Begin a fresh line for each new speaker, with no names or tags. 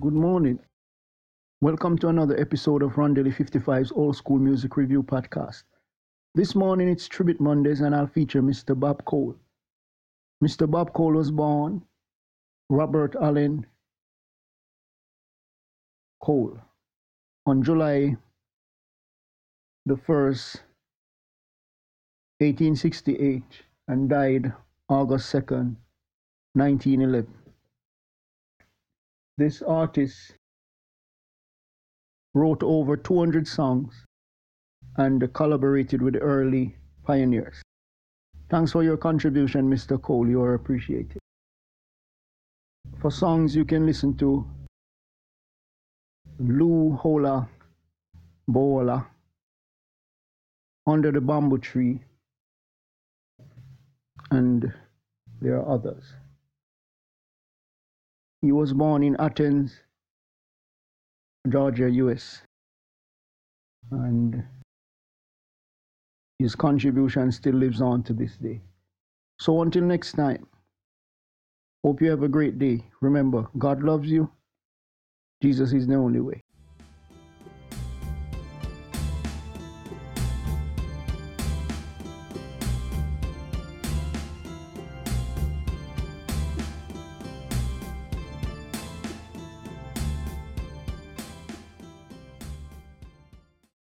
Good morning. Welcome to another episode of Rondelle 55's Old School Music Review Podcast. This morning it's Tribute Mondays and I'll feature Mr. Bob Cole. Mr. Bob Cole was born Robert Allen Cole on July the 1st, 1868 and died August 2nd, 1911. This artist wrote over 200 songs and collaborated with early pioneers. Thanks for your contribution, Mr. Cole. You are appreciated. For songs you can listen to Lou Hoola Boola Under the Bamboo Tree and there are others. He was born in Athens, Georgia, US. And his contribution still lives on to this day. So until next time, hope you have a great day. Remember, God loves you. Jesus is the only way.